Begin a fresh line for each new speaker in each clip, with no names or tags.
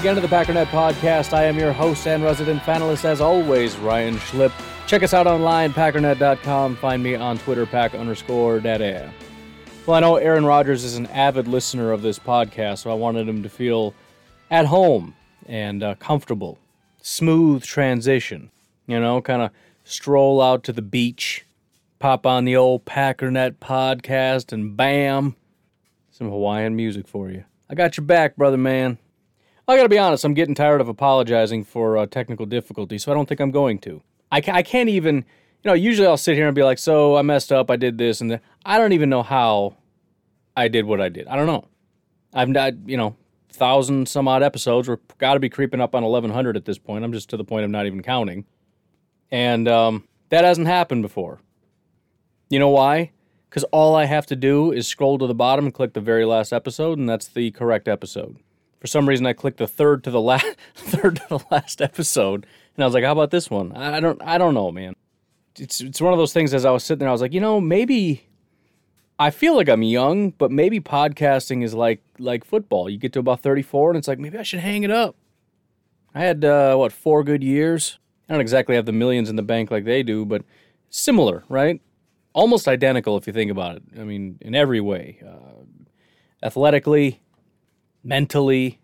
Again to the Packernet Podcast. I am your host and resident panelist, as always, Ryan Schlip. Check us out online, packernet.com. Find me on Twitter, pack underscore data. Well, I know Aaron Rodgers is an avid listener of this podcast, so I wanted him to feel at home and uh, comfortable. Smooth transition, you know, kind of stroll out to the beach, pop on the old Packernet podcast, and bam, some Hawaiian music for you. I got your back, brother man. I gotta be honest, I'm getting tired of apologizing for uh, technical difficulties, so I don't think I'm going to. I, ca- I can't even, you know, usually I'll sit here and be like, so I messed up, I did this and that. I don't even know how I did what I did. I don't know. I've not, you know, thousand some odd episodes. We're got to be creeping up on 1100 at this point. I'm just to the point of not even counting. And um, that hasn't happened before. You know why? Because all I have to do is scroll to the bottom and click the very last episode, and that's the correct episode. For some reason, I clicked the third to the last, third to the last episode, and I was like, "How about this one?" I don't, I don't know, man. It's it's one of those things. As I was sitting there, I was like, you know, maybe I feel like I'm young, but maybe podcasting is like like football. You get to about 34, and it's like maybe I should hang it up. I had uh, what four good years. I don't exactly have the millions in the bank like they do, but similar, right? almost identical if you think about it. I mean, in every way, uh, athletically, mentally,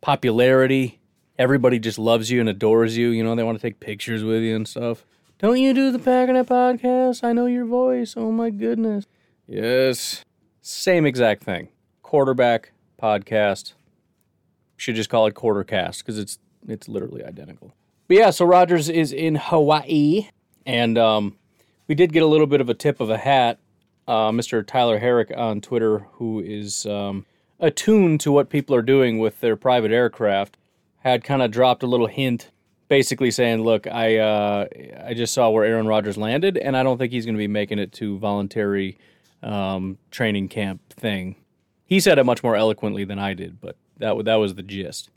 popularity. Everybody just loves you and adores you. You know, they want to take pictures with you and stuff. Don't you do the Packernet podcast? I know your voice. Oh my goodness. Yes. Same exact thing. Quarterback podcast. Should just call it quartercast because it's it's literally identical. But yeah, so Rodgers is in Hawaii, and um, we did get a little bit of a tip of a hat. Uh, Mr. Tyler Herrick on Twitter, who is um, attuned to what people are doing with their private aircraft, had kind of dropped a little hint, basically saying, "Look, I uh, I just saw where Aaron Rodgers landed, and I don't think he's going to be making it to voluntary um, training camp thing." He said it much more eloquently than I did, but that that was the gist.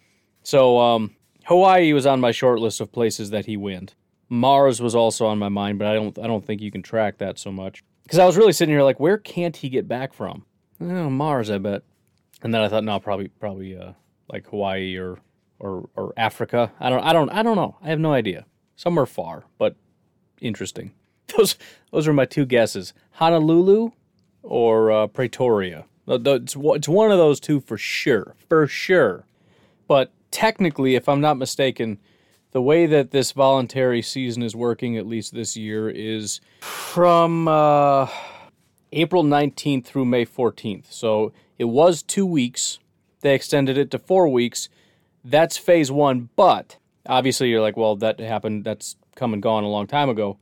So um, Hawaii was on my short list of places that he went. Mars was also on my mind, but I don't I don't think you can track that so much. Because I was really sitting here like, where can't he get back from? Oh, Mars, I bet. And then I thought, no, probably probably uh, like Hawaii or or or Africa. I don't I don't I don't know. I have no idea. Somewhere far, but interesting. Those those are my two guesses: Honolulu or uh, Pretoria. It's it's one of those two for sure, for sure. But technically, if I'm not mistaken, the way that this voluntary season is working, at least this year, is from uh, April 19th through May 14th. So it was two weeks. They extended it to four weeks. That's phase one. But obviously, you're like, well, that happened. That's come and gone a long time ago.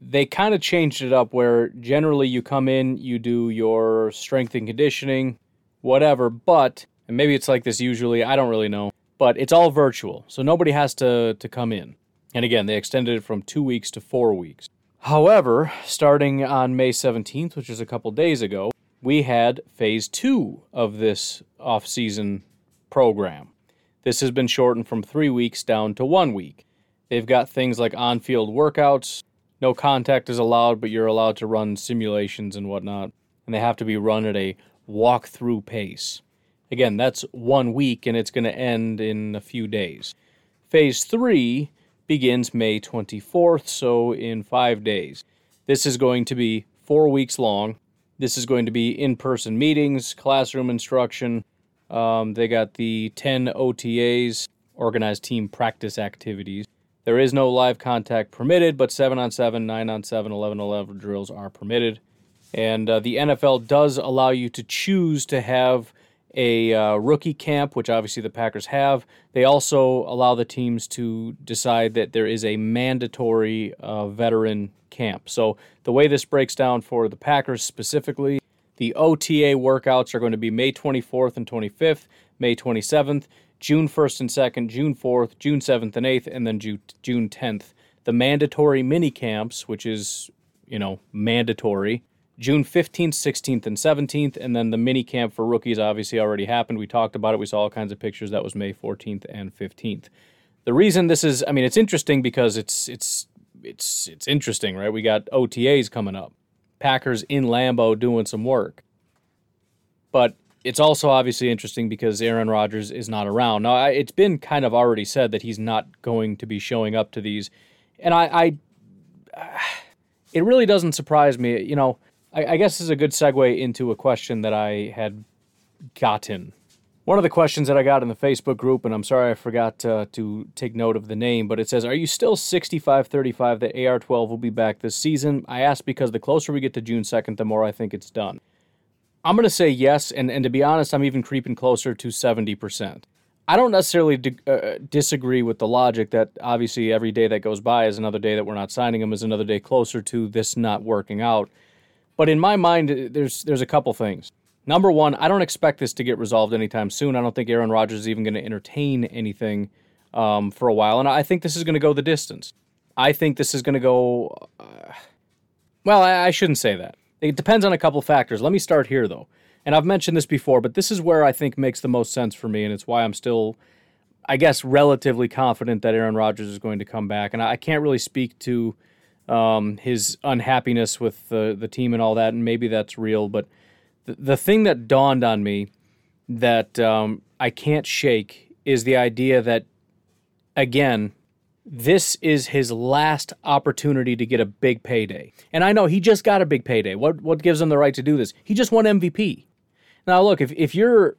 They kind of changed it up where generally you come in, you do your strength and conditioning, whatever. But, and maybe it's like this usually, I don't really know but it's all virtual, so nobody has to, to come in. And again, they extended it from two weeks to four weeks. However, starting on May 17th, which is a couple days ago, we had phase two of this off season program. This has been shortened from three weeks down to one week. They've got things like on field workouts, no contact is allowed, but you're allowed to run simulations and whatnot. And they have to be run at a walk through pace. Again, that's one week and it's going to end in a few days. Phase three begins May 24th, so in five days. This is going to be four weeks long. This is going to be in person meetings, classroom instruction. Um, they got the 10 OTAs, organized team practice activities. There is no live contact permitted, but 7 on 7, 9 on 7, 11 on 11 drills are permitted. And uh, the NFL does allow you to choose to have a uh, rookie camp, which obviously the Packers have. They also allow the teams to decide that there is a mandatory uh, veteran camp. So the way this breaks down for the Packers specifically, The OTA workouts are going to be May 24th and 25th, May 27th, June 1st and 2nd, June 4th, June 7th and 8th, and then June 10th. The mandatory mini camps, which is, you know, mandatory, June 15th, 16th, and 17th, and then the mini camp for rookies obviously already happened. We talked about it. We saw all kinds of pictures. That was May 14th and 15th. The reason this is, I mean, it's interesting because it's it's it's it's interesting, right? We got OTAs coming up, Packers in Lambeau doing some work, but it's also obviously interesting because Aaron Rodgers is not around. Now, it's been kind of already said that he's not going to be showing up to these, and I, I it really doesn't surprise me. You know I, I guess this is a good segue into a question that I had gotten. One of the questions that I got in the Facebook group, and I'm sorry I forgot uh, to take note of the name, but it says, Are you still 6535 that AR 12 will be back this season? I asked because the closer we get to June 2nd, the more I think it's done. I'm going to say yes, and, and to be honest, I'm even creeping closer to 70%. I don't necessarily di- uh, disagree with the logic that obviously every day that goes by is another day that we're not signing them, is another day closer to this not working out. But in my mind, there's there's a couple things. Number one, I don't expect this to get resolved anytime soon. I don't think Aaron Rodgers is even going to entertain anything um, for a while, and I think this is going to go the distance. I think this is going to go. Uh, well, I, I shouldn't say that. It depends on a couple factors. Let me start here, though. And I've mentioned this before, but this is where I think makes the most sense for me, and it's why I'm still, I guess, relatively confident that Aaron Rodgers is going to come back. And I can't really speak to um, his unhappiness with the the team and all that, and maybe that's real. But the, the thing that dawned on me that um, I can't shake is the idea that again, this is his last opportunity to get a big payday. And I know he just got a big payday. What what gives him the right to do this? He just won MVP. Now look, if if you're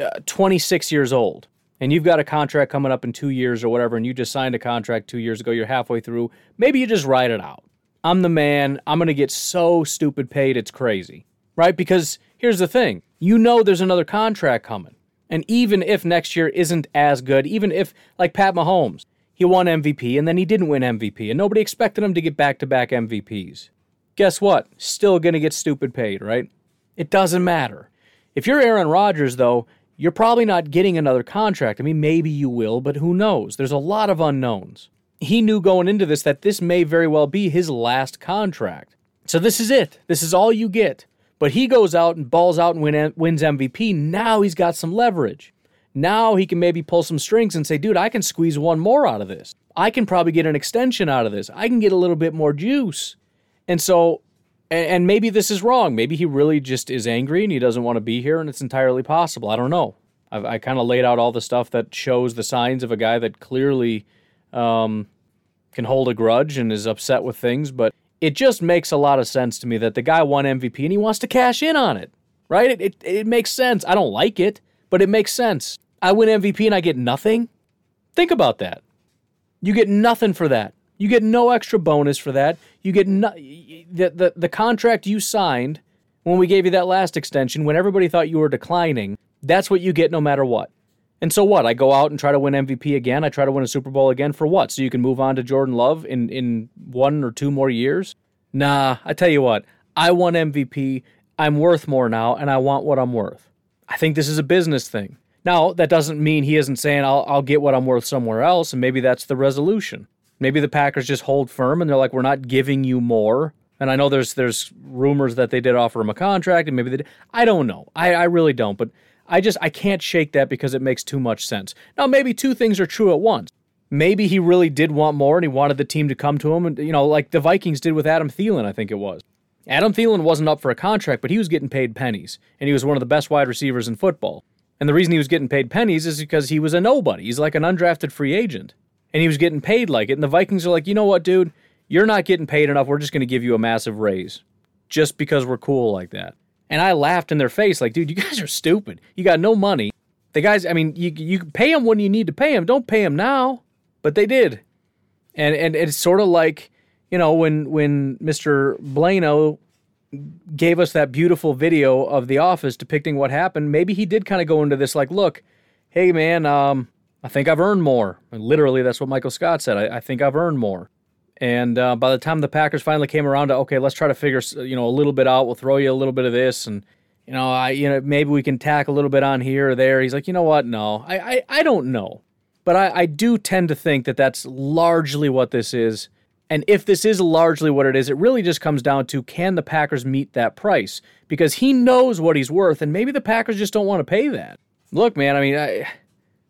uh, 26 years old and you've got a contract coming up in two years or whatever, and you just signed a contract two years ago, you're halfway through, maybe you just write it out. I'm the man. I'm going to get so stupid paid, it's crazy, right? Because here's the thing you know there's another contract coming. And even if next year isn't as good, even if, like Pat Mahomes, he won MVP and then he didn't win MVP, and nobody expected him to get back to back MVPs. Guess what? Still going to get stupid paid, right? It doesn't matter. If you're Aaron Rodgers, though, you're probably not getting another contract. I mean, maybe you will, but who knows? There's a lot of unknowns. He knew going into this that this may very well be his last contract. So this is it. This is all you get. But he goes out and balls out and win, wins MVP. Now he's got some leverage. Now he can maybe pull some strings and say, dude, I can squeeze one more out of this. I can probably get an extension out of this. I can get a little bit more juice. And so and, and maybe this is wrong. Maybe he really just is angry and he doesn't want to be here, and it's entirely possible. I don't know. I've, i kind of laid out all the stuff that shows the signs of a guy that clearly um, can hold a grudge and is upset with things, but it just makes a lot of sense to me that the guy won MVP and he wants to cash in on it, right? It, it, it makes sense. I don't like it, but it makes sense. I win MVP and I get nothing. Think about that. You get nothing for that. You get no extra bonus for that. You get no, the, the the contract you signed when we gave you that last extension when everybody thought you were declining. That's what you get no matter what. And so what? I go out and try to win MVP again. I try to win a Super Bowl again for what? So you can move on to Jordan Love in in one or two more years? Nah, I tell you what. I won MVP. I'm worth more now and I want what I'm worth. I think this is a business thing. Now, that doesn't mean he isn't saying I'll, I'll get what I'm worth somewhere else, and maybe that's the resolution. Maybe the Packers just hold firm and they're like, we're not giving you more. And I know there's there's rumors that they did offer him a contract, and maybe they did. I don't know. I, I really don't. But I just I can't shake that because it makes too much sense. Now maybe two things are true at once. Maybe he really did want more and he wanted the team to come to him, and you know, like the Vikings did with Adam Thielen, I think it was. Adam Thielen wasn't up for a contract, but he was getting paid pennies, and he was one of the best wide receivers in football. And the reason he was getting paid pennies is because he was a nobody. He's like an undrafted free agent and he was getting paid like it. And the Vikings are like, you know what, dude? You're not getting paid enough. We're just going to give you a massive raise just because we're cool like that. And I laughed in their face, like, dude, you guys are stupid. You got no money. The guys, I mean, you you pay them when you need to pay them. Don't pay them now. But they did. And and it's sort of like, you know, when when Mr. Blano gave us that beautiful video of The Office depicting what happened, maybe he did kind of go into this like, look, hey man, um, I think I've earned more. And literally, that's what Michael Scott said. I, I think I've earned more. And uh, by the time the Packers finally came around to okay, let's try to figure you know a little bit out. We'll throw you a little bit of this, and you know I you know maybe we can tack a little bit on here or there. He's like, you know what? No, I I, I don't know, but I, I do tend to think that that's largely what this is. And if this is largely what it is, it really just comes down to can the Packers meet that price? Because he knows what he's worth, and maybe the Packers just don't want to pay that. Look, man, I mean, I,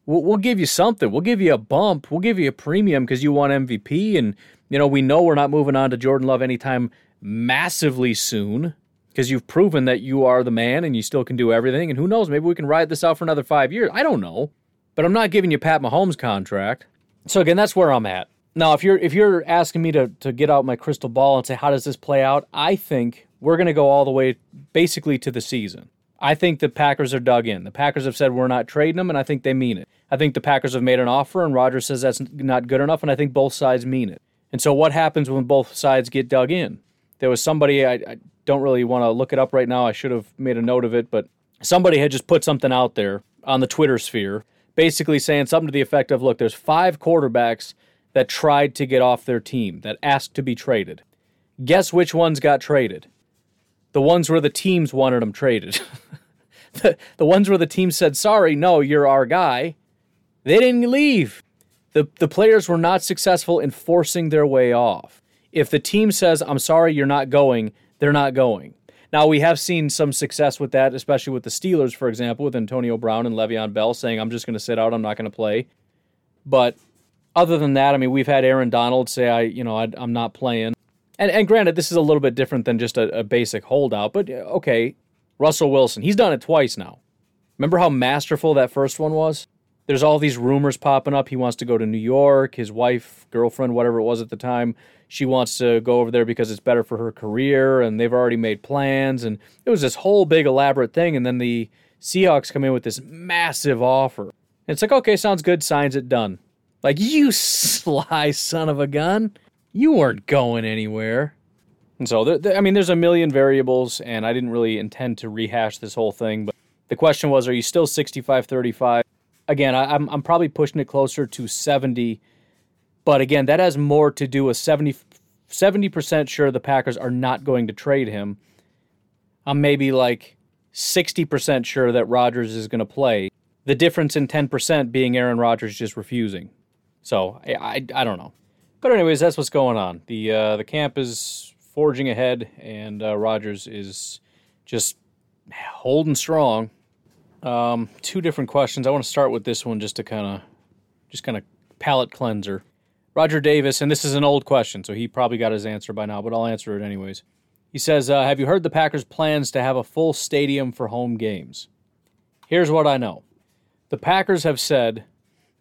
we'll, we'll give you something. We'll give you a bump. We'll give you a premium because you won MVP, and you know we know we're not moving on to Jordan Love anytime massively soon because you've proven that you are the man and you still can do everything. And who knows, maybe we can ride this out for another five years. I don't know, but I'm not giving you Pat Mahomes contract. So again, that's where I'm at. Now, if you're if you're asking me to to get out my crystal ball and say how does this play out, I think we're going to go all the way basically to the season. I think the Packers are dug in. The Packers have said we're not trading them, and I think they mean it. I think the Packers have made an offer, and Rodgers says that's not good enough, and I think both sides mean it. And so, what happens when both sides get dug in? There was somebody I, I don't really want to look it up right now. I should have made a note of it, but somebody had just put something out there on the Twitter sphere, basically saying something to the effect of, "Look, there's five quarterbacks." that tried to get off their team, that asked to be traded. Guess which ones got traded? The ones where the teams wanted them traded. the, the ones where the team said, sorry, no, you're our guy. They didn't leave. The, the players were not successful in forcing their way off. If the team says, I'm sorry, you're not going, they're not going. Now, we have seen some success with that, especially with the Steelers, for example, with Antonio Brown and Le'Veon Bell saying, I'm just going to sit out, I'm not going to play. But other than that, I mean, we've had Aaron Donald say, "I, you know, I, am not playing." And and granted, this is a little bit different than just a, a basic holdout, but okay, Russell Wilson, he's done it twice now. Remember how masterful that first one was? There's all these rumors popping up. He wants to go to New York. His wife, girlfriend, whatever it was at the time, she wants to go over there because it's better for her career, and they've already made plans. And it was this whole big elaborate thing. And then the Seahawks come in with this massive offer. And it's like, okay, sounds good. Signs it done. Like, you sly son of a gun. You weren't going anywhere. And so, there, I mean, there's a million variables, and I didn't really intend to rehash this whole thing. But the question was, are you still 65 35? Again, I, I'm, I'm probably pushing it closer to 70. But again, that has more to do with 70, 70% sure the Packers are not going to trade him. I'm maybe like 60% sure that Rodgers is going to play. The difference in 10% being Aaron Rodgers just refusing. So I, I, I don't know. But anyways, that's what's going on. The uh, the camp is forging ahead, and uh, Rodgers is just holding strong. Um, two different questions. I want to start with this one just to kind of just kind of palate cleanser. Roger Davis, and this is an old question, so he probably got his answer by now, but I'll answer it anyways. He says, uh, "Have you heard the Packers' plans to have a full stadium for home games?" Here's what I know: the Packers have said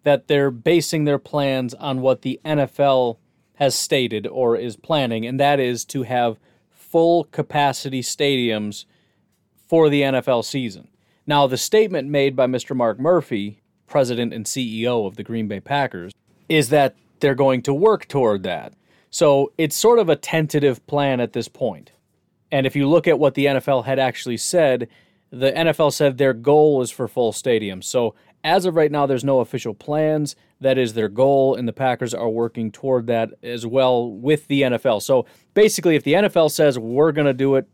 that they're basing their plans on what the NFL has stated or is planning, and that is to have full capacity stadiums for the NFL season. Now, the statement made by Mr. Mark Murphy, president and CEO of the Green Bay Packers, is that they're going to work toward that. So it's sort of a tentative plan at this point. And if you look at what the NFL had actually said, the NFL said their goal is for full stadiums. So as of right now, there's no official plans. That is their goal, and the Packers are working toward that as well with the NFL. So basically, if the NFL says we're going to do it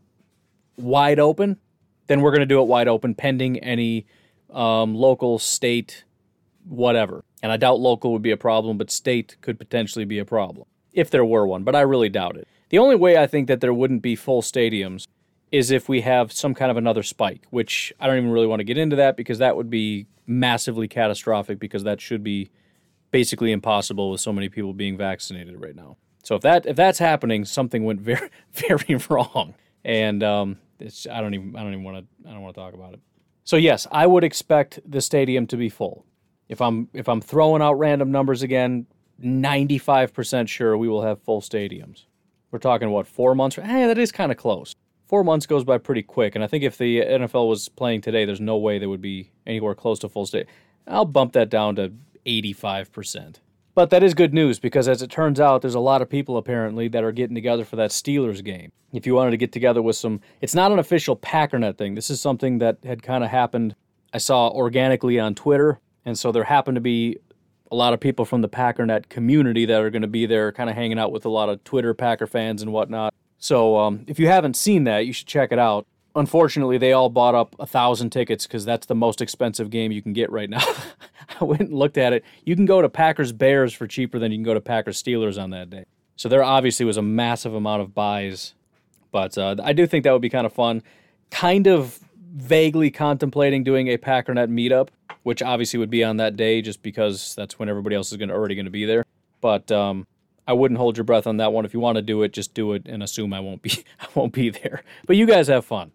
wide open, then we're going to do it wide open, pending any um, local, state, whatever. And I doubt local would be a problem, but state could potentially be a problem if there were one, but I really doubt it. The only way I think that there wouldn't be full stadiums is if we have some kind of another spike, which I don't even really want to get into that because that would be massively catastrophic because that should be basically impossible with so many people being vaccinated right now. So if that if that's happening, something went very very wrong, and um, it's I don't even I don't even want to I don't want to talk about it. So yes, I would expect the stadium to be full. If I'm if I'm throwing out random numbers again, 95% sure we will have full stadiums. We're talking what four months? Hey, that is kind of close four months goes by pretty quick. And I think if the NFL was playing today, there's no way they would be anywhere close to full state. I'll bump that down to 85%. But that is good news because, as it turns out, there's a lot of people apparently that are getting together for that Steelers game. If you wanted to get together with some, it's not an official Packernet thing. This is something that had kind of happened. I saw organically on Twitter, and so there happened to be a lot of people from the Packernet community that are going to be there, kind of hanging out with a lot of Twitter Packer fans and whatnot. So um, if you haven't seen that, you should check it out. Unfortunately, they all bought up a thousand tickets because that's the most expensive game you can get right now. I went and looked at it. You can go to Packers Bears for cheaper than you can go to Packers Steelers on that day. So there obviously was a massive amount of buys, but uh, I do think that would be kind of fun. Kind of vaguely contemplating doing a Packernet meetup, which obviously would be on that day just because that's when everybody else is going to already going to be there. But um, I wouldn't hold your breath on that one. If you want to do it, just do it and assume I won't be I won't be there. But you guys have fun.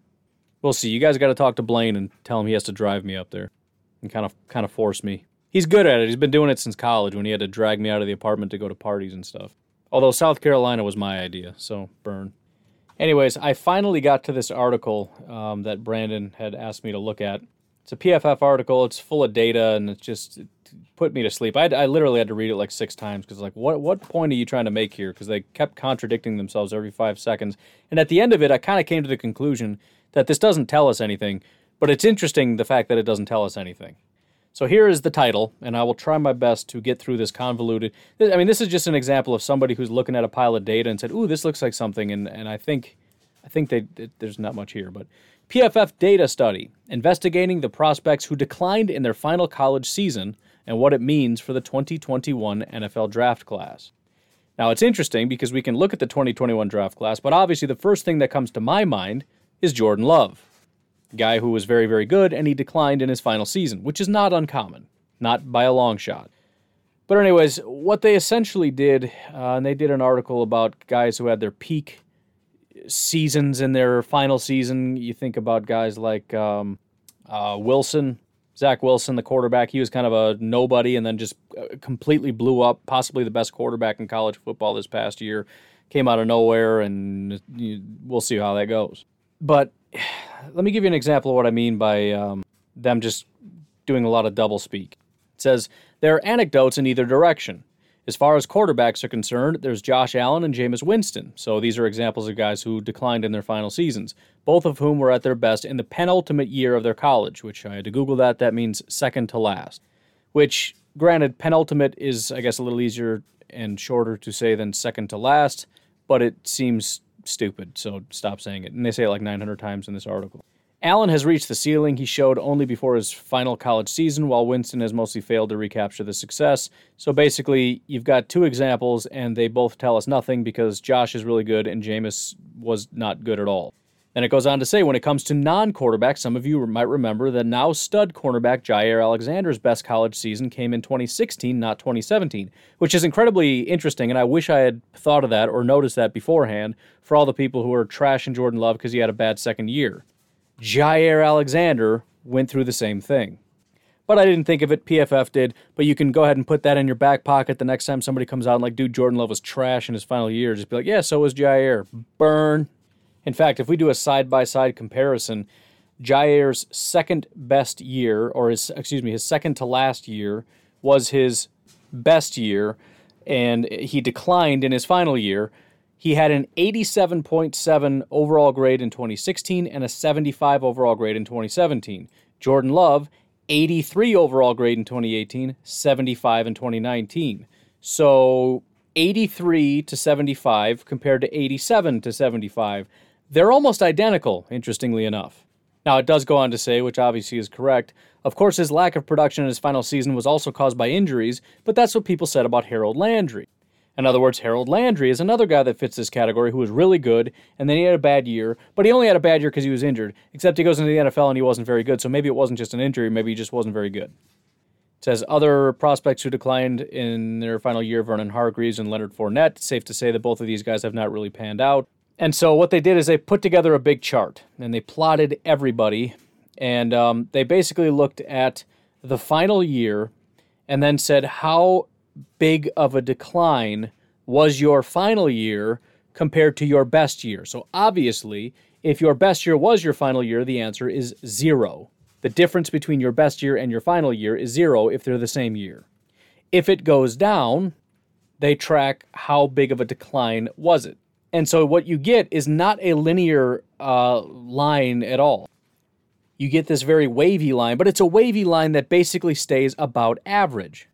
We'll see. You guys got to talk to Blaine and tell him he has to drive me up there and kind of kind of force me. He's good at it. He's been doing it since college when he had to drag me out of the apartment to go to parties and stuff. Although South Carolina was my idea, so burn. Anyways, I finally got to this article um, that Brandon had asked me to look at. It's a PFF article. It's full of data, and it just it put me to sleep. I, I literally had to read it like six times because, like, what what point are you trying to make here? Because they kept contradicting themselves every five seconds. And at the end of it, I kind of came to the conclusion that this doesn't tell us anything, but it's interesting the fact that it doesn't tell us anything. So here is the title, and I will try my best to get through this convoluted. I mean, this is just an example of somebody who's looking at a pile of data and said, "Ooh, this looks like something," and and I think, I think they, there's not much here, but PFF data study investigating the prospects who declined in their final college season and what it means for the 2021 NFL draft class. Now, it's interesting because we can look at the 2021 draft class, but obviously the first thing that comes to my mind is Jordan Love guy who was very, very good, and he declined in his final season, which is not uncommon, not by a long shot. But, anyways, what they essentially did, uh, and they did an article about guys who had their peak seasons in their final season. You think about guys like um, uh, Wilson, Zach Wilson, the quarterback. He was kind of a nobody and then just uh, completely blew up, possibly the best quarterback in college football this past year. Came out of nowhere, and we'll see how that goes. But let me give you an example of what I mean by um, them just doing a lot of double speak. It says there are anecdotes in either direction. As far as quarterbacks are concerned, there's Josh Allen and Jameis Winston. So these are examples of guys who declined in their final seasons, both of whom were at their best in the penultimate year of their college, which I had to Google that. That means second to last. Which, granted, penultimate is, I guess, a little easier and shorter to say than second to last, but it seems stupid, so stop saying it. And they say it like 900 times in this article. Allen has reached the ceiling he showed only before his final college season, while Winston has mostly failed to recapture the success. So basically, you've got two examples, and they both tell us nothing because Josh is really good and Jameis was not good at all. Then it goes on to say when it comes to non quarterbacks, some of you might remember that now stud cornerback Jaire Alexander's best college season came in 2016, not 2017, which is incredibly interesting. And I wish I had thought of that or noticed that beforehand for all the people who are trashing Jordan Love because he had a bad second year. Jaire Alexander went through the same thing. But I didn't think of it. PFF did. But you can go ahead and put that in your back pocket the next time somebody comes out and like, dude, Jordan Love was trash in his final year. Just be like, yeah, so was Jaire. Burn. In fact, if we do a side by side comparison, Jaire's second best year, or his excuse me, his second to last year was his best year, and he declined in his final year. He had an 87.7 overall grade in 2016 and a 75 overall grade in 2017. Jordan Love, 83 overall grade in 2018, 75 in 2019. So 83 to 75 compared to 87 to 75. They're almost identical, interestingly enough. Now, it does go on to say, which obviously is correct, of course, his lack of production in his final season was also caused by injuries, but that's what people said about Harold Landry. In other words, Harold Landry is another guy that fits this category who was really good, and then he had a bad year, but he only had a bad year because he was injured, except he goes into the NFL and he wasn't very good, so maybe it wasn't just an injury, maybe he just wasn't very good. It says other prospects who declined in their final year, Vernon Hargreaves and Leonard Fournette. safe to say that both of these guys have not really panned out. And so what they did is they put together a big chart and they plotted everybody. And um, they basically looked at the final year and then said, how big of a decline was your final year compared to your best year? So obviously, if your best year was your final year, the answer is zero. The difference between your best year and your final year is zero if they're the same year. If it goes down, they track how big of a decline was it. And so what you get is not a linear uh, line at all. You get this very wavy line, but it's a wavy line that basically stays about average.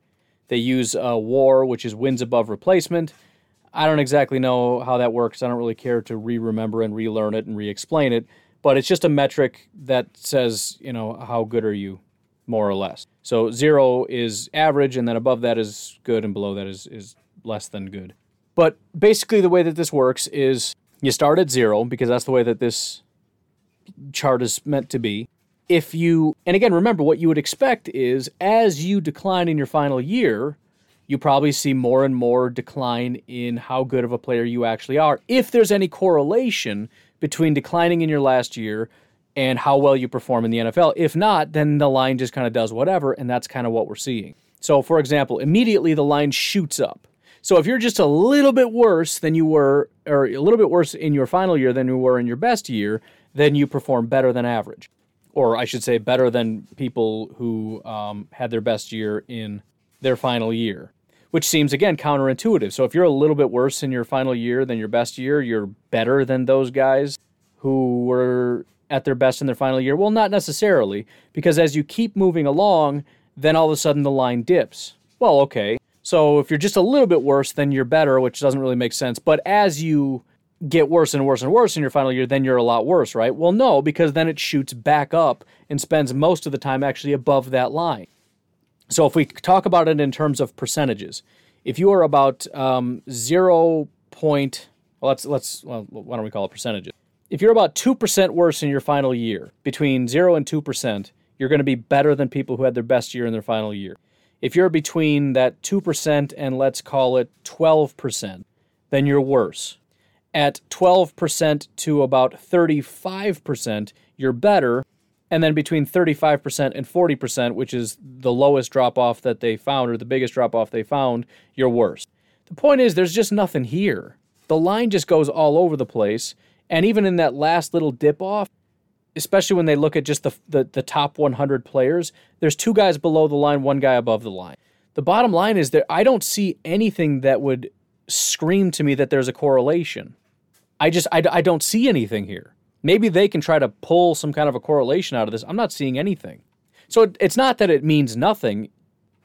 They use uh, WAR, which is wins above replacement. I don't exactly know how that works. I don't really care to re-remember and relearn it and re-explain it, but it's just a metric that says, you know, how good are you, more or less. So zero is average, and then above that is good, and below that is is less than good. But basically, the way that this works is you start at zero because that's the way that this chart is meant to be. If you, and again, remember what you would expect is as you decline in your final year, you probably see more and more decline in how good of a player you actually are. If there's any correlation between declining in your last year and how well you perform in the NFL. If not, then the line just kind of does whatever, and that's kind of what we're seeing. So, for example, immediately the line shoots up. So, if you're just a little bit worse than you were, or a little bit worse in your final year than you were in your best year, then you perform better than average. Or I should say, better than people who um, had their best year in their final year which seems again counterintuitive. So if you're a little bit worse in your final year than your best year, you're better than those guys who were at their best in their final year. Well, not necessarily, because as you keep moving along, then all of a sudden the line dips. Well, okay. So if you're just a little bit worse, then you're better, which doesn't really make sense. But as you get worse and worse and worse in your final year, then you're a lot worse, right? Well, no, because then it shoots back up and spends most of the time actually above that line. So if we talk about it in terms of percentages, if you are about um, zero point, well, let's let's well, why don't we call it percentages? If you're about two percent worse in your final year, between zero and two percent, you're going to be better than people who had their best year in their final year. If you're between that two percent and let's call it twelve percent, then you're worse. At twelve percent to about thirty-five percent, you're better and then between 35% and 40%, which is the lowest drop off that they found or the biggest drop off they found, you're worse. The point is, there's just nothing here. The line just goes all over the place. And even in that last little dip off, especially when they look at just the, the, the top 100 players, there's two guys below the line, one guy above the line. The bottom line is that I don't see anything that would scream to me that there's a correlation. I just, I, I don't see anything here. Maybe they can try to pull some kind of a correlation out of this. I'm not seeing anything. So it, it's not that it means nothing.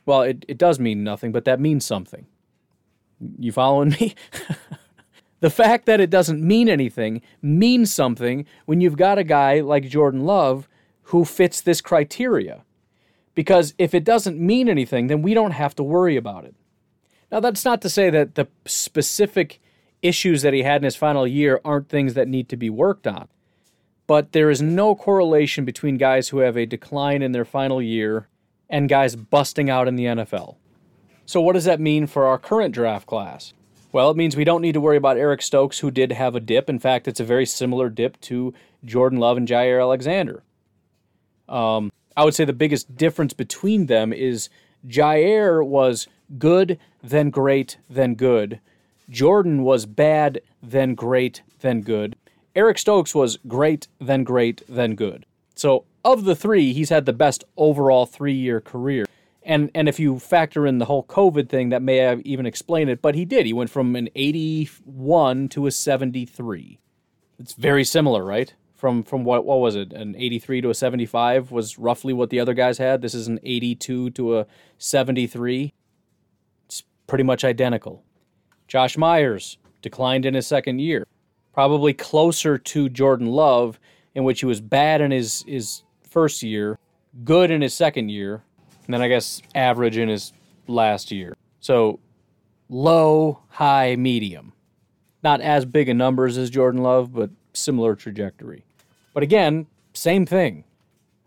Well, it, it does mean nothing, but that means something. You following me? the fact that it doesn't mean anything means something when you've got a guy like Jordan Love who fits this criteria. Because if it doesn't mean anything, then we don't have to worry about it. Now, that's not to say that the specific issues that he had in his final year aren't things that need to be worked on but there is no correlation between guys who have a decline in their final year and guys busting out in the NFL. So, what does that mean for our current draft class? Well, it means we don't need to worry about Eric Stokes, who did have a dip. In fact, it's a very similar dip to Jordan Love and Jaire Alexander. Um, I would say the biggest difference between them is Jaire was good, then great, then good. Jordan was bad, then great, then good. Eric Stokes was great, then great, then good. So of the three, he's had the best overall three year career. And and if you factor in the whole COVID thing, that may have even explained it. But he did. He went from an 81 to a 73. It's very similar, right? From from what what was it? An 83 to a 75 was roughly what the other guys had. This is an 82 to a 73. It's pretty much identical. Josh Myers declined in his second year probably closer to Jordan Love, in which he was bad in his, his first year, good in his second year, and then I guess average in his last year. So low, high, medium. Not as big a numbers as Jordan Love, but similar trajectory. But again, same thing.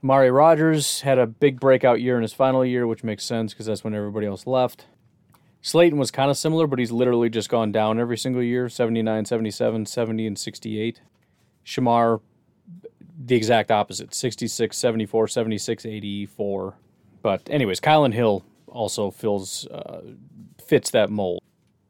Amari Rodgers had a big breakout year in his final year, which makes sense because that's when everybody else left. Slaton was kind of similar, but he's literally just gone down every single year 79, 77, 70, and 68. Shemar, the exact opposite 66, 74, 76, 84. But, anyways, Kylin Hill also fills, uh, fits that mold.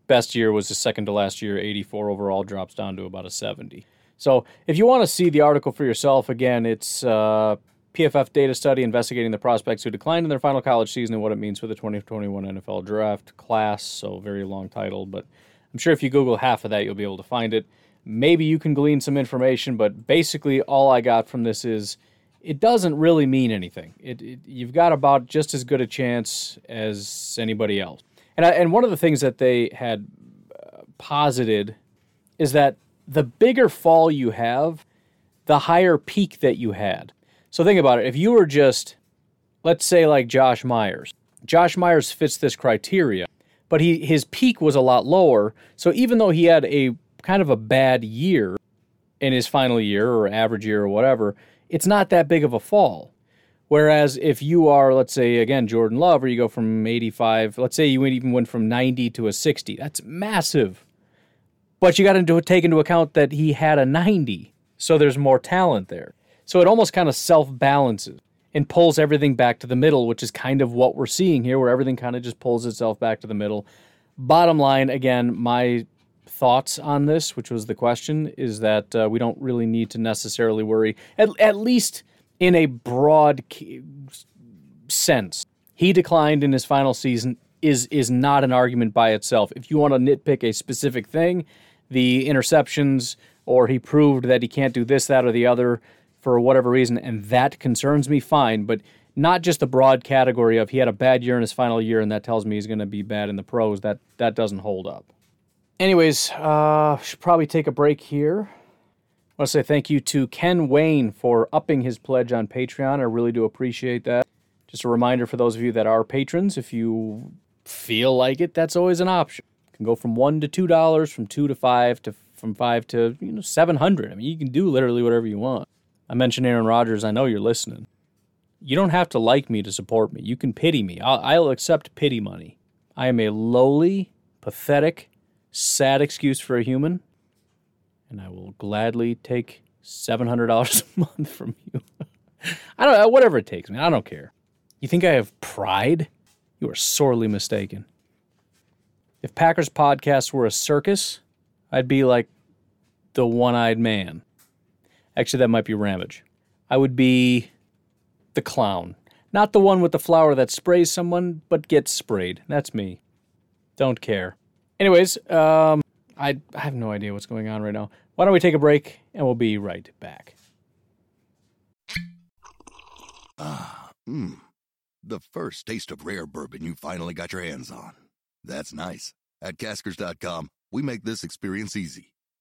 Best year was his second to last year, 84 overall, drops down to about a 70. So, if you want to see the article for yourself, again, it's uh, PFF data study investigating the prospects who declined in their final college season and what it means for the 2021 NFL draft class. So, very long title, but I'm sure if you Google half of that, you'll be able to find it. Maybe you can glean some information, but basically, all I got from this is it doesn't really mean anything. It, it, you've got about just as good a chance as anybody else. And I, and one of the things that they had uh, posited is that the bigger fall you have, the higher peak that you had. So think about it. If you were just, let's say, like Josh Myers, Josh Myers fits this criteria, but he his peak was a lot lower. So even though he had a kind of a bad year in his final year or average year or whatever, it's not that big of a fall. Whereas if you are, let's say, again, Jordan Love, where you go from 85, let's say you even went from 90 to a 60, that's massive. But you got to take into account that he had a 90, so there's more talent there. So it almost kind of self balances and pulls everything back to the middle, which is kind of what we're seeing here, where everything kind of just pulls itself back to the middle. Bottom line, again, my thoughts on this, which was the question, is that uh, we don't really need to necessarily worry, at, at least in a broad sense. He declined in his final season is is not an argument by itself. If you want to nitpick a specific thing, the interceptions or he proved that he can't do this, that, or the other, for whatever reason, and that concerns me, fine. But not just the broad category of he had a bad year in his final year and that tells me he's going to be bad in the pros. That that doesn't hold up. Anyways, uh, should probably take a break here. I want to say thank you to Ken Wayne for upping his pledge on Patreon. I really do appreciate that. Just a reminder for those of you that are patrons, if you feel like it, that's always an option. It can go from one to two dollars, from two to five, to from five to you know seven hundred. I mean, you can do literally whatever you want. I mentioned Aaron Rodgers. I know you're listening. You don't have to like me to support me. You can pity me. I'll, I'll accept pity money. I am a lowly, pathetic, sad excuse for a human, and I will gladly take seven hundred dollars a month from you. I don't know, whatever it takes, man. I don't care. You think I have pride? You are sorely mistaken. If Packers podcasts were a circus, I'd be like the one-eyed man. Actually, that might be Ramage. I would be the clown. Not the one with the flower that sprays someone, but gets sprayed. That's me. Don't care. Anyways, um, I, I have no idea what's going on right now. Why don't we take a break and we'll be right back.
Ah, mmm. The first taste of rare bourbon you finally got your hands on. That's nice. At caskers.com, we make this experience easy.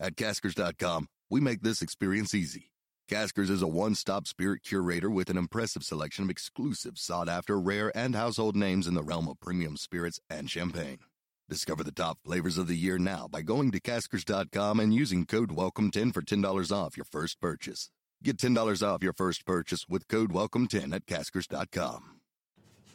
At caskers.com, we make this experience easy. Caskers is a one stop spirit curator with an impressive selection of exclusive, sought after, rare, and household names in the realm of premium spirits and champagne. Discover the top flavors of the year now by going to caskers.com and using code WELCOME10 for $10 off your first purchase. Get $10 off your first purchase with code WELCOME10 at caskers.com.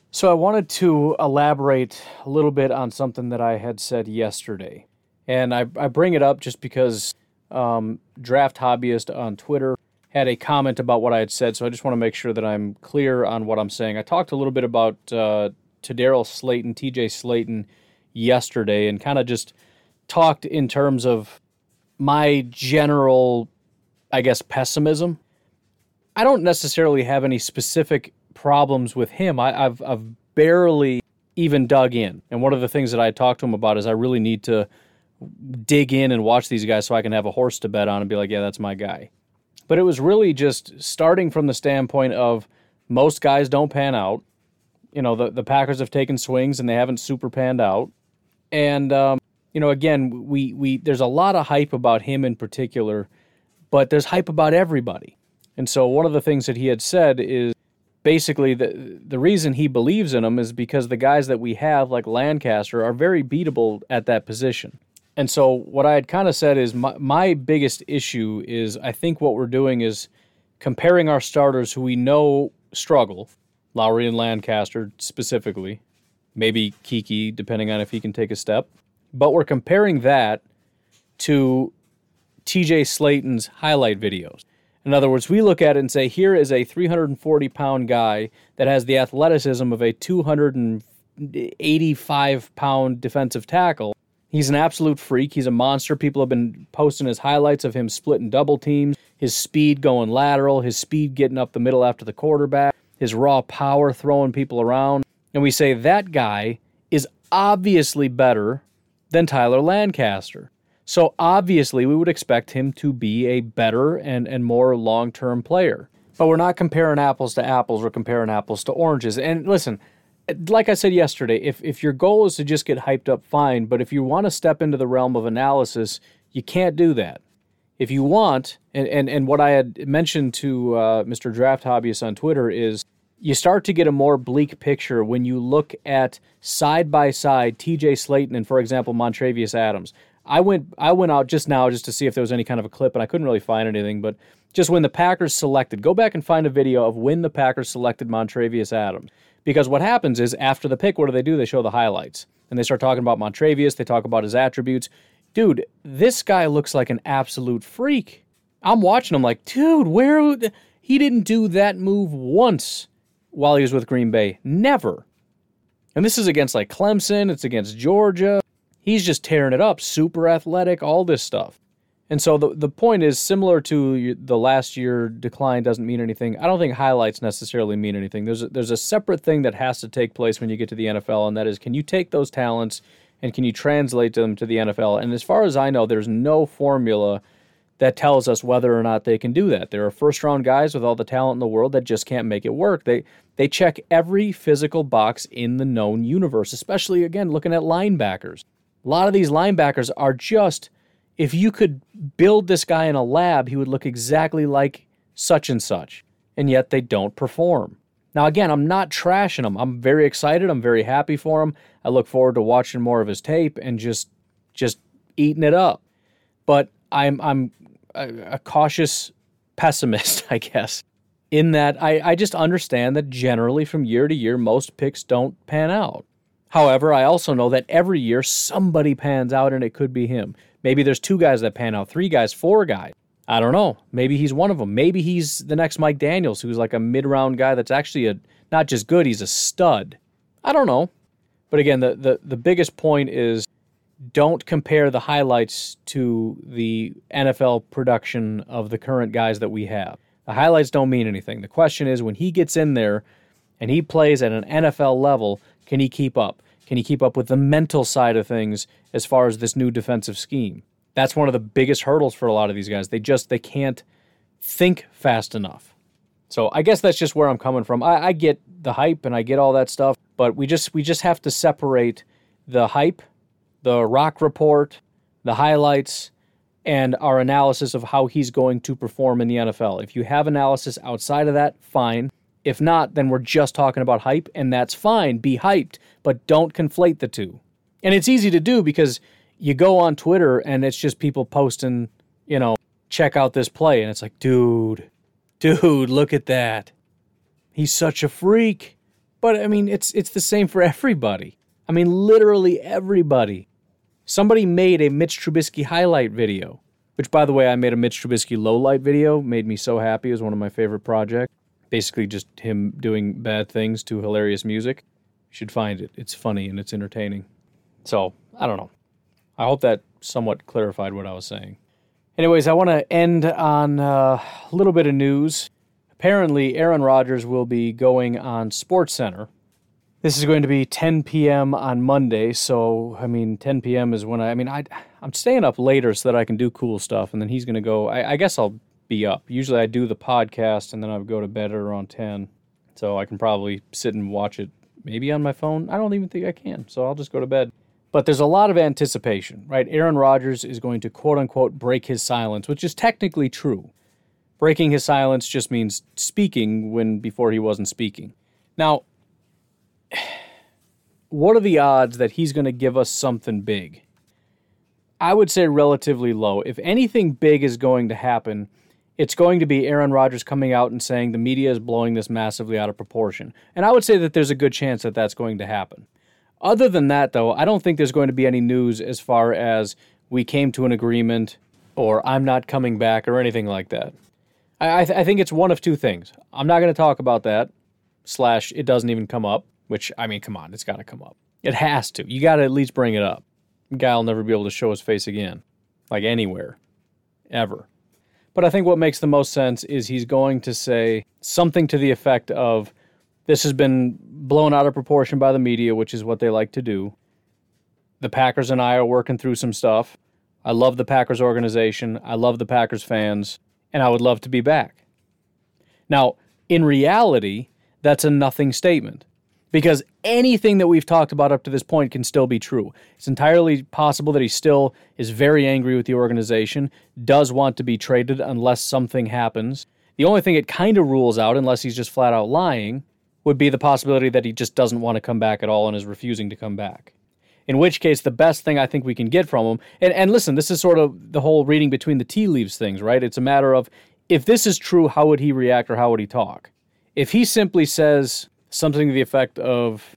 So I wanted to elaborate a little bit on something that I had said yesterday. And I, I bring it up just because um, Draft Hobbyist on Twitter had a comment about what I had said, so I just want to make sure that I'm clear on what I'm saying. I talked a little bit about uh, Daryl Slaton, TJ Slaton, yesterday, and kind of just talked in terms of my general, I guess, pessimism. I don't necessarily have any specific problems with him. I, have I've barely even dug in, and one of the things that I talked to him about is I really need to dig in and watch these guys so I can have a horse to bet on and be like, yeah, that's my guy. But it was really just starting from the standpoint of most guys don't pan out. You know, the, the Packers have taken swings and they haven't super panned out. And, um, you know, again, we, we there's a lot of hype about him in particular, but there's hype about everybody. And so one of the things that he had said is basically the the reason he believes in him is because the guys that we have, like Lancaster, are very beatable at that position. And so what I had kind of said is my, my biggest issue is I think what we're doing is comparing our starters who we know struggle, Lowry and Lancaster specifically, maybe Keke, depending on if he can take a step. But we're comparing that to TJ Slaton's highlight videos. In other words, we look at it and say, here is a 340 pound guy that has the athleticism of a 285 pound defensive tackle. He's an absolute freak. He's a monster. People have been posting his highlights of him splitting double teams, his speed going lateral, his speed getting up the middle after the quarterback, his raw power throwing people around. And we say that guy is obviously better than Tyler Lancaster. So obviously, we would expect him to be a better and, and more long term player. But we're not comparing apples to apples, we're comparing apples to oranges. And listen, like I said yesterday, if, if your goal is to just get hyped up, fine. But if you want to step into the realm of analysis, you can't do that. If you want, and, and, and what I had mentioned to uh, Mr. Draft Hobbyist on Twitter is you start to get a more bleak picture when you look at side by side TJ Slaton and, for example, Montravius Adams. I went I went out just now just to see if there was any kind of a clip, and I couldn't really find anything. But just when the Packers selected, go back and find a video of when the Packers selected Montravius Adams. Because what happens is after the pick, what do they do? They show the highlights and they start talking about Montravius. They talk about his attributes. Dude, this guy looks like an absolute freak. I'm watching him like, dude, where he didn't do that move once while he was with Green Bay. Never. And this is against like Clemson, it's against Georgia he's just tearing it up, super athletic, all this stuff. And so the the point is similar to the last year decline doesn't mean anything. I don't think highlights necessarily mean anything. There's a, there's a separate thing that has to take place when you get to the NFL, and that is can you take those talents and can you translate them to the NFL? And as far as I know, there's no formula that tells us whether or not they can do that. There are first round guys with all the talent in the world that just can't make it work. They they check every physical box in the known universe, especially again looking at linebackers. A lot of these linebackers are just, if you could build this guy in a lab, he would look exactly like such and such. And yet they don't perform. Now, again, I'm not trashing him. I'm very excited. I'm very happy for him. I look forward to watching more of his tape and just just eating it up. But I'm I'm a, a cautious pessimist, I guess, in that I, I just understand that generally from year to year, most picks don't pan out. However, I also know that every year somebody pans out and it could be him. Maybe there's two guys that pan out, three guys, four guys. I don't know. Maybe he's one of them. Maybe he's the next Mike Daniels, who's like a mid round guy that's actually a not just good, he's a stud. I don't know. But again, the, the, the biggest point is don't compare the highlights to the NFL production of the current guys that we have. The highlights don't mean anything. The question is when he gets in there and he plays at an NFL level, can he keep up? Can he keep up with the mental side of things as far as this new defensive scheme? That's one of the biggest hurdles for a lot of these guys. They just they can't think fast enough. So I guess that's just where I'm coming from. I, I get the hype and I get all that stuff, but we just we just have to separate the hype, the rock report, the highlights, and our analysis of how he's going to perform in the NFL. If you have analysis outside of that, fine. If not, then we're just talking about hype, and that's fine. Be hyped, but don't conflate the two. And it's easy to do because you go on Twitter and it's just people posting, you know, check out this play. And it's like, dude, dude, look at that. He's such a freak. But I mean, it's it's the same for everybody. I mean, literally everybody. Somebody made a Mitch Trubisky highlight video, which, by the way, I made a Mitch Trubisky low light video. Made me so happy. It was one of my favorite projects basically just him doing bad things to hilarious music. You should find it. It's funny and it's entertaining. So, I don't know. I hope that somewhat clarified what I was saying. Anyways, I want to end on a little bit of news. Apparently, Aaron Rodgers will be going on Sports Center. This is going to be 10 p.m. on Monday, so I mean, 10 p.m. is when I. I mean, I I'm staying up later so that I can do cool stuff, and then he's going to go. I, I guess I'll be up. Usually I do the podcast and then I go to bed at around 10. So I can probably sit and watch it maybe on my phone. I don't even think I can. So I'll just go to bed. But there's a lot of anticipation, right? Aaron Rodgers is going to quote unquote break his silence, which is technically true. Breaking his silence just means speaking when before he wasn't speaking. Now, what are the odds that he's going to give us something big? I would say relatively low. If anything big is going to happen, it's going to be Aaron Rodgers coming out and saying the media is blowing this massively out of proportion. And I would say that there's a good chance that that's going to happen. Other than that, though, I don't think there's going to be any news as far as we came to an agreement or I'm not coming back or anything like that. I, I, th- I think it's one of two things. I'm not going to talk about that, slash, it doesn't even come up, which, I mean, come on, it's got to come up. It has to. You got to at least bring it up. Guy will never be able to show his face again, like anywhere, ever. But I think what makes the most sense is he's going to say something to the effect of this has been blown out of proportion by the media, which is what they like to do. The Packers and I are working through some stuff. I love the Packers organization. I love the Packers fans, and I would love to be back. Now, in reality, that's a nothing statement because anything that we've talked about up to this point can still be true. It's entirely possible that he still is very angry with the organization, does want to be traded unless something happens. The only thing it kind of rules out, unless he's just flat out lying, would be the possibility that he just doesn't want to come back at all and is refusing to come back in which case the best thing I think we can get from him. And and listen, this is sort of the whole reading between the tea leaves things, right? It's a matter of if this is true, how would he react or how would he talk? If he simply says something to the effect of,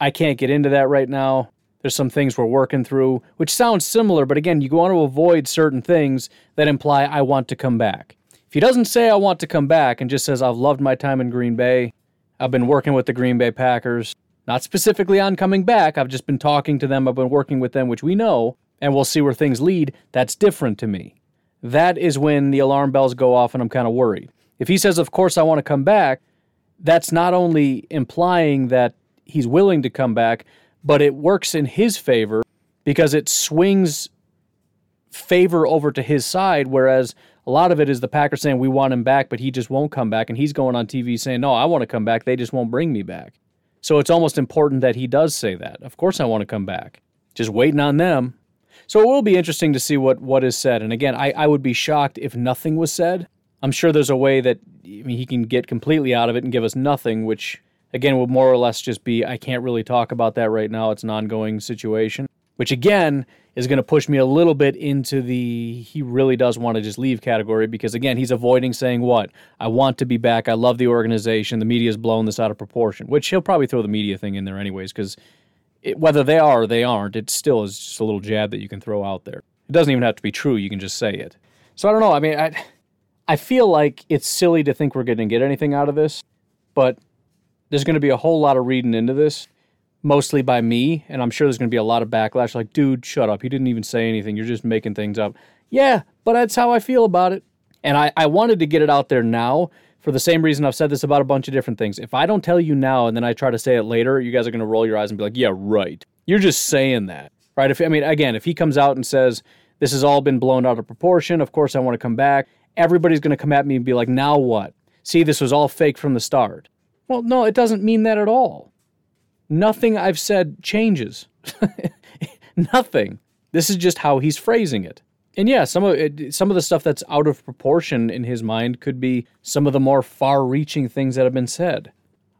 I can't get into that right now. There's some things we're working through, which sounds similar, but again, you want to avoid certain things that imply I want to come back. If he doesn't say I want to come back and just says I've loved my time in Green Bay, I've been working with the Green Bay Packers, not specifically on coming back. I've just been talking to them. I've been working with them, which we know, and we'll see where things lead. That's different to me. That is when the alarm bells go off and I'm kind of worried. If he says, Of course, I want to come back, that's not only implying that he's willing to come back, but it works in his favor because it swings favor over to his side. Whereas a lot of it is the Packers saying, We want him back, but he just won't come back. And he's going on TV saying, No, I want to come back. They just won't bring me back. So it's almost important that he does say that. Of course, I want to come back. Just waiting on them. So it will be interesting to see what, what is said. And again, I, I would be shocked if nothing was said. I'm sure there's a way that I mean, he can get completely out of it and give us nothing, which again would more or less just be I can't really talk about that right now. It's an ongoing situation, which again is going to push me a little bit into the he really does want to just leave category because again he's avoiding saying what I want to be back. I love the organization. The media's blown this out of proportion, which he'll probably throw the media thing in there anyways because whether they are or they aren't, it still is just a little jab that you can throw out there. It doesn't even have to be true. You can just say it. So I don't know. I mean, I I feel like it's silly to think we're going to get anything out of this, but there's going to be a whole lot of reading into this mostly by me, and I'm sure there's going to be a lot of backlash like, dude, shut up. You didn't even say anything. You're just making things up. Yeah, but that's how I feel about it. And I, I wanted to get it out there now for the same reason I've said this about a bunch of different things. If I don't tell you now and then I try to say it later, you guys are going to roll your eyes and be like, yeah, right. You're just saying that, right? If I mean, again, if he comes out and says, this has all been blown out of proportion, of course I want to come back, everybody's going to come at me and be like, now what? See, this was all fake from the start. Well, no, it doesn't mean that at all. Nothing I've said changes. Nothing. This is just how he's phrasing it. And yeah, some of it, some of the stuff that's out of proportion in his mind could be some of the more far-reaching things that have been said,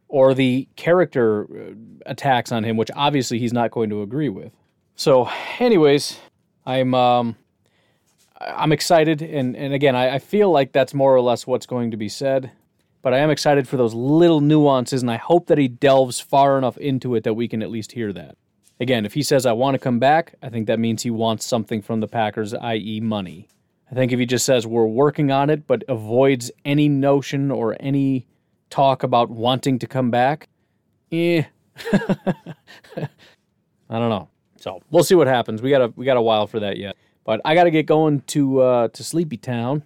or the character uh, attacks on him, which obviously he's not going to agree with. So, anyways, I'm um, I'm excited, and and again, I, I feel like that's more or less what's going to be said but I am excited for those little nuances, and I hope that he delves far enough into it that we can at least hear that. Again, if he says, I want to come back, I think that means he wants something from the Packers, i.e., money. I think if he just says, we're working on it, but avoids any notion or any talk about wanting to come back, eh. I don't know. So we'll see what happens. We got a we got a while for that yet. But I got to get going to uh, to Sleepy Town.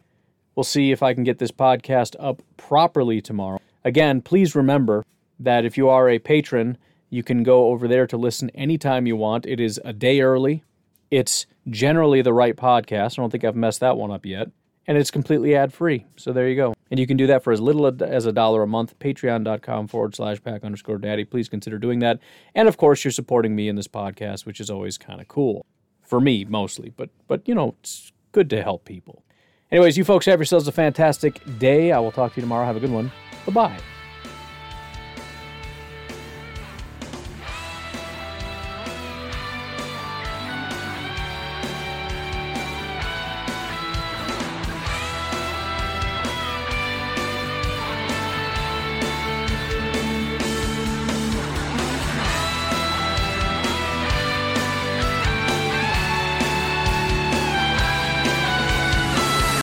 We'll see if I can get this podcast up properly tomorrow. Again, please remember that if you are a patron, you can go over there to listen anytime you want. It is a day early. It's generally the right podcast. I don't think I've messed that one up yet. And it's completely ad free. So there you go. And you can do that for as little as a dollar a month. Patreon.com forward slash pack underscore daddy. Please consider doing that. And of course, you're supporting me in this podcast, which is always kind of cool. For me, mostly. But, but, you know, it's good to help people. Anyways, you folks have yourselves a fantastic day. I will talk to you tomorrow. Have a good one. Bye bye.